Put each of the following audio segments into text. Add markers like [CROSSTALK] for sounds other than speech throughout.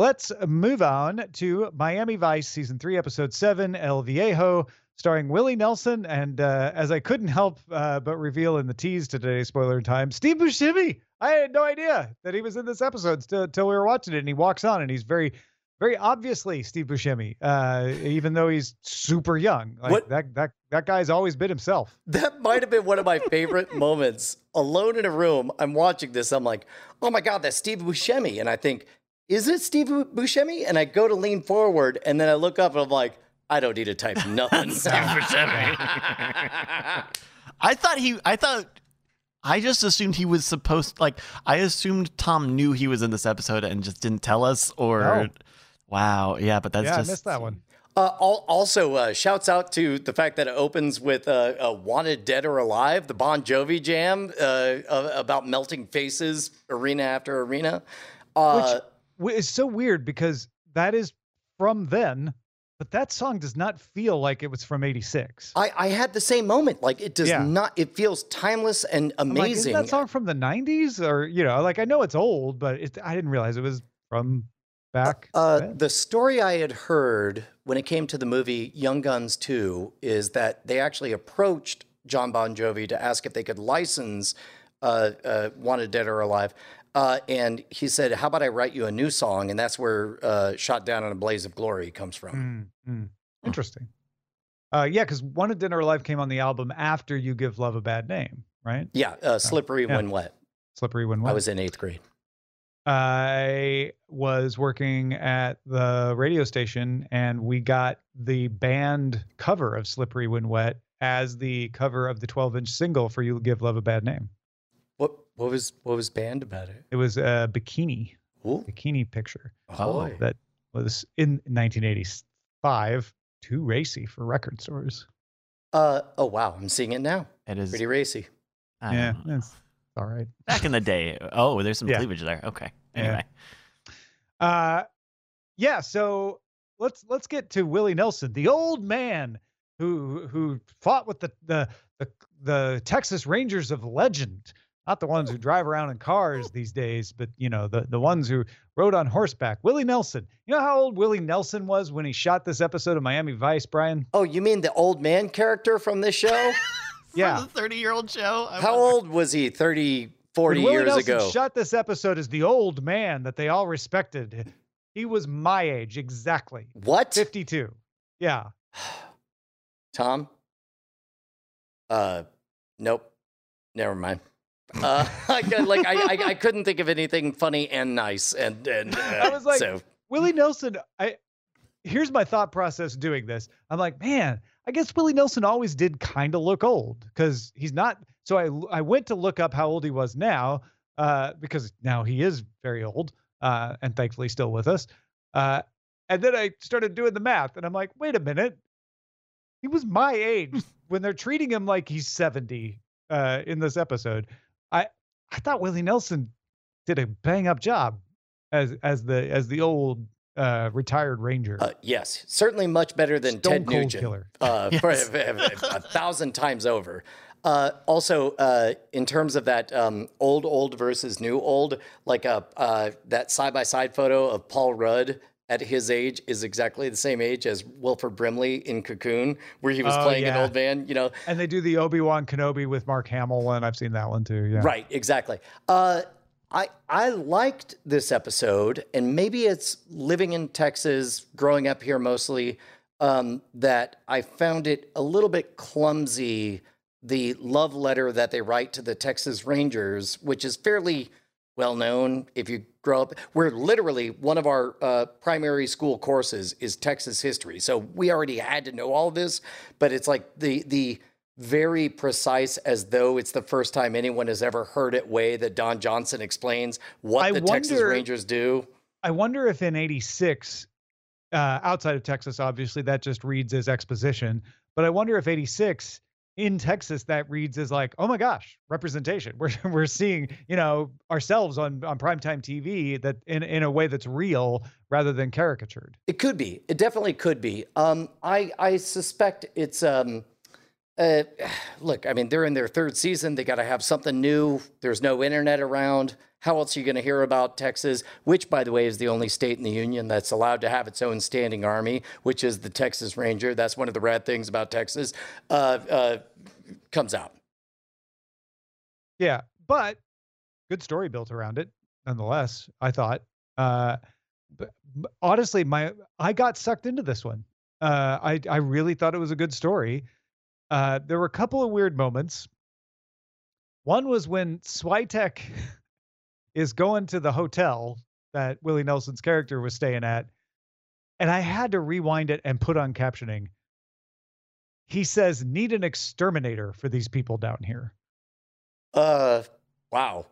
let's move on to Miami Vice season three, episode seven, El Viejo, starring Willie Nelson. And uh, as I couldn't help uh, but reveal in the tease to today's spoiler time, Steve Buscemi. I had no idea that he was in this episode until we were watching it. And he walks on and he's very, very obviously Steve Buscemi, uh, even though he's super young. Like What- that that that guy's always been himself. That might have been one of my favorite [LAUGHS] moments. Alone in a room, I'm watching this. I'm like, oh my God, that's Steve Buscemi. And I think, is it Steve Buscemi? And I go to lean forward and then I look up and I'm like, I don't need to type [LAUGHS] nothing. Steve Buscemi. [LAUGHS] I thought he. I thought. I just assumed he was supposed. Like I assumed Tom knew he was in this episode and just didn't tell us. Or No. wow, yeah, but that's yeah, just I missed that one. Uh, also, uh, shouts out to the fact that it opens with uh, "Wanted Dead or Alive," the Bon Jovi jam uh, uh, about melting faces, arena after arena. Uh, Which is so weird because that is from then, but that song does not feel like it was from '86. I, I had the same moment. Like it does Yeah. not. It feels timeless and like, amazing. isn't that song from the '90s, or you know, like I know it's old, but it, I didn't realize it was from back. Uh, the story I had heard when it came to the movie Young Guns 2 is that they actually approached John Bon Jovi to ask if they could license uh, uh, Wanted Dead or Alive. Uh, and he said, How about I write you a new song? And that's where uh, Shot Down in a Blaze of Glory comes from. Mm, mm. Interesting. Uh, yeah, because Wanted Dead or Alive came on the album after You Give Love a Bad Name, right? Yeah, uh, Slippery yeah. When Wet. Slippery When Wet. I was in eighth grade. I was working at the radio station and we got the band cover of Slippery When Wet as the cover of the 12 inch single for You Give Love a Bad Name. What what was what was banned about it? It was a bikini, Ooh, bikini picture boy. that was in 1985, too racy for record stores. Uh, oh wow, I'm seeing it now. it is. Pretty racy. I yeah, it's all right. back in the day. Oh, there's some Yeah. cleavage there. Okay. Yeah. Anyway, Uh, yeah. So let's let's get to Willie Nelson, the old man who who fought with the the the, the Texas Rangers of legend. Not the ones who drive around in cars [LAUGHS] these days, but you know the the ones who rode on horseback. Willie Nelson. You know how old Willie Nelson was when he shot this episode of Miami Vice, Brian? Oh, you mean the old man character from this show? [LAUGHS] Yeah. the 30 year old show. I How wonder- old was he 30, 40 when years Nelson ago? shot this episode as the old man that they all respected. He was my age exactly, what? 52. Yeah. [SIGHS] Tom? Uh, nope. Never mind. Uh, [LAUGHS] like I, I, I couldn't think of anything funny and nice, and and [LAUGHS] uh, I was like, so Willie Nelson, I here's my thought process doing this. I'm like, man, I guess Willie Nelson always did kind of look old because he's not. So I I went to look up how old he was now, uh, because now he is very old, uh, and thankfully still with us. Uh, and then I started doing the math, and I'm like, wait a minute, he was my age [LAUGHS] when they're treating him like he's 70 uh, in this episode. I I thought Willie Nelson did a bang up job as as the as the old uh, retired ranger. uh, yes, certainly much better than Stone Ted Cold Nugent. Killer. Uh, [LAUGHS] for- [LAUGHS] a thousand times over. Uh, also, uh, in terms of that um, old old versus new old, like a uh, that side by side photo of Paul Rudd at his age is exactly the same age as Wilford Brimley in Cocoon, where he was Oh, playing yeah. an old man. You know, and they do the Obi Wan Kenobi with Mark Hamill, and I've seen that one too. Yeah. Right, exactly. Uh, I I liked this episode, and maybe it's living in Texas, growing up here mostly, um, that I found it a little bit clumsy. The love letter that they write to the Texas Rangers, which is fairly well known if you grow up. We're literally one of our uh, primary school courses is Texas history, so we already had to know all of this. But it's like the the very precise, as though it's the first time anyone has ever heard it. Way that Don Johnson explains what I the Texas Rangers do. I wonder if in '86, uh, outside of Texas, obviously that just reads as exposition. But I wonder if '86 in Texas that reads as like, oh my gosh, representation. [LAUGHS] We're we're seeing you know ourselves on on primetime TV that in in a way that's real rather than caricatured. It could be. It definitely could be. Um, I I suspect it's. Um, uh, [SIGHS] look, I mean, they're in their third season. They got to have something new. There's no internet around. How else are you going to hear about Texas, which, by the way, is the only state in the union that's allowed to have its own standing army, which is the Texas Ranger? That's one of the rad things about Texas. Uh, uh, comes out. Yeah, but good story built around it, nonetheless. I thought. Uh, but, but honestly, my I got sucked into this one. Uh, I I really thought it was a good story. Uh, there were a couple of weird moments. One was when Switek [LAUGHS] is going to the hotel that Willie Nelson's character was staying at, and I had to rewind it and put on captioning. He says, "Need an exterminator for these people down here." Uh, wow.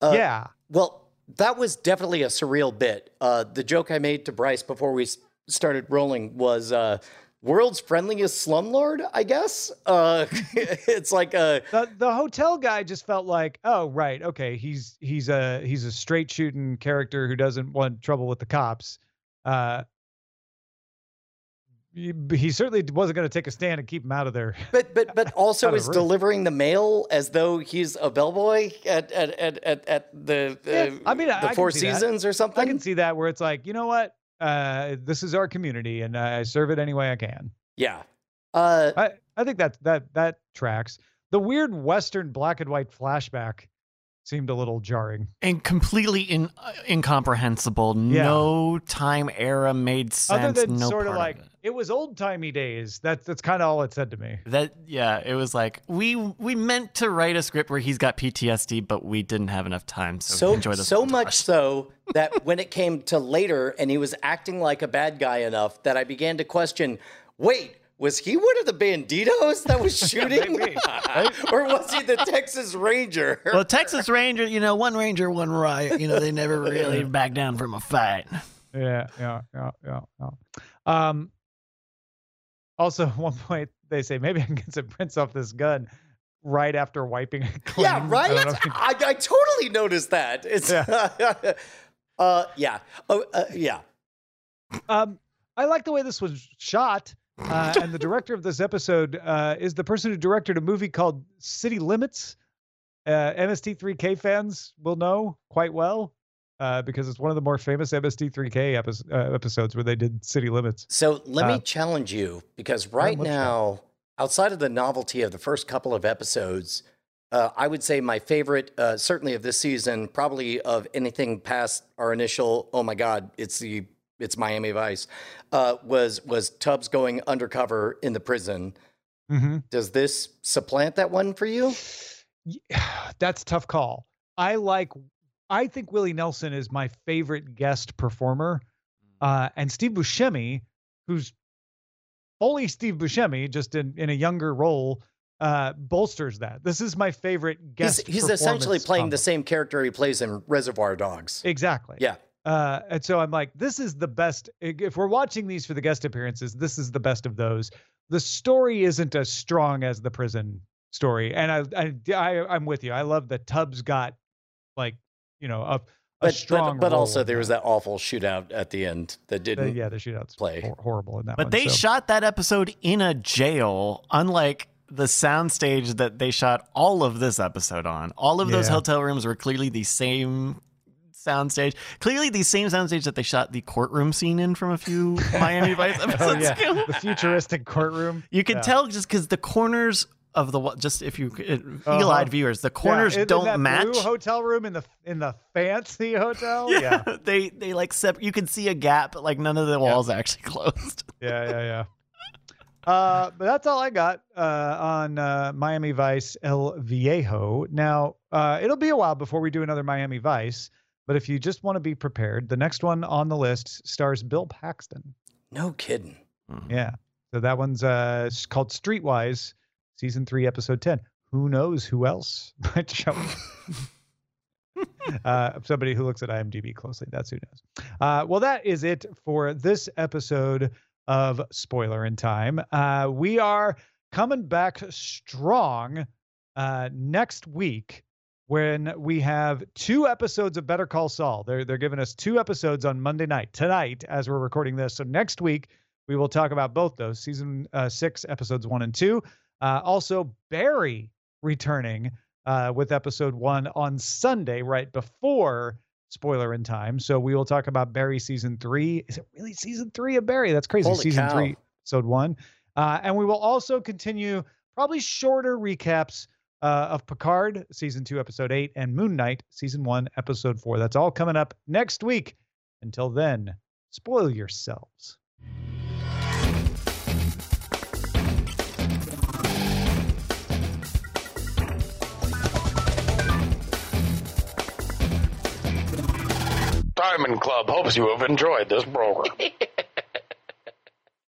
Uh, yeah. Well, that was definitely a surreal bit. Uh, the joke I made to Bryce before we started rolling was uh, world's friendliest slumlord, I guess. Uh, [LAUGHS] it's like a the the hotel guy just felt like, oh right, okay, he's he's a he's a straight shooting character who doesn't want trouble with the cops. Uh, he, certainly wasn't going to take a stand and keep him out of there. but but but [LAUGHS] also is delivering the mail as though he's a bellboy at at at at, the uh, Yeah, I mean, I- I the Four see that. Seasons or something. I can see that where it's like, you know what, uh, this is our community, and I serve it any way I can. Yeah. Uh, I I think that that that tracks. The weird Western black and white flashback seemed a little jarring. and completely in, uh, incomprehensible. Yeah. No time era made sense. Other than no sort of part like it. it was old timey days. That's that's kind of all it said to me. that. Yeah, it was like we we meant to write a script where he's got PTSD, but we didn't have enough time. So, so enjoy this so montage. much so that when it came to later and he was acting like a bad guy enough that I began to question, wait, was he one of the banditos that was [LAUGHS] shooting? Maybe, [LAUGHS] or was he the Texas Ranger? Well, Texas Ranger, you know, one Ranger, one riot. You know, they never [LAUGHS] really back down from a fight. Yeah, yeah, yeah, yeah, yeah. Um. Also, at one point they say maybe I can get some prints off this gun right after wiping it clean. yeah, right? don't know if you- I, I totally noticed that. It's uh yeah. Oh, uh, yeah. Um, I like the way this was shot. Uh, and the director of this episode uh, is the person who directed a movie called City Limits. Uh, MST3K fans will know quite well uh, because it's one of the more famous MST3K epi- uh, episodes where they did City Limits. So let Uh, me challenge you because right now, outside of the novelty of the first couple of episodes, uh, I would say my favorite, uh, certainly of this season, probably of anything past our initial. Oh my God, it's the it's Miami Vice. Uh, was was Tubbs going undercover in the prison? Mm-hmm. Does this supplant that one for you? [SIGHS] That's a tough call. I like. I think Willie Nelson is my favorite guest performer, uh, and Steve Buscemi, who's only Steve Buscemi, just in in a younger role, uh, bolsters that. This is my favorite guest. he's essentially playing combo. the same character he plays in Reservoir Dogs. Exactly. Yeah. Uh, and so I'm like, this is the best. If we're watching these for the guest appearances, this is the best of those. The story isn't as strong as the prison story, and I, I, I I'm with you. I love that Tubbs got like, you know, a, a But, strong. but, but also in there was that awful shootout at the end that didn't. yeah, the shootout's play. hor- horrible in that But one. they so- shot that episode in a jail, unlike the soundstage that they shot all of this episode on. All of those hotel rooms were clearly the same soundstage. Clearly the same soundstage that they shot the courtroom scene in from a few [LAUGHS] Miami Vice Oh episodes yeah, ago. the futuristic courtroom. You can Yeah. tell just because the corners of the just if you Uh-huh. eagle-eyed viewers, the corners yeah, don't match. Hotel room in the in the fancy hotel. [LAUGHS] Yeah, yeah, they they like sep- you can see a gap, but like none of the walls are actually [LAUGHS] closed. yeah, yeah. Yeah. Uh, but that's all I got uh, on uh, Miami Vice El Viejo. Now, uh, it'll be a while before we do another Miami Vice, but if you just want to be prepared, the next one on the list stars Bill Paxton. No kidding. Yeah. So that one's uh, called Streetwise, season three, episode 10. Who knows who else [LAUGHS] might show up? [LAUGHS] uh, somebody who looks at IMDb closely. That's who knows. Uh, well, that is it for this episode of Spoiler in Time. Uh, we are coming back strong uh, next week when we have two episodes of Better Call Saul. They're they're giving us two episodes on Monday night tonight as we're recording this. So next week we will talk about both those season uh, six episodes one and two. Uh, also Barry returning uh, with episode one on Sunday, right before spoiler in time. So we will talk about Barry season three. Is it really season three of Barry? That's crazy. Holy season cow. three, episode one. Uh, and we will also continue probably shorter recaps uh, of Picard season two, episode eight, and Moon Knight season one, episode four. That's all coming up next week. Until then, spoil yourselves. Diamond Club hopes you have enjoyed this program. [LAUGHS]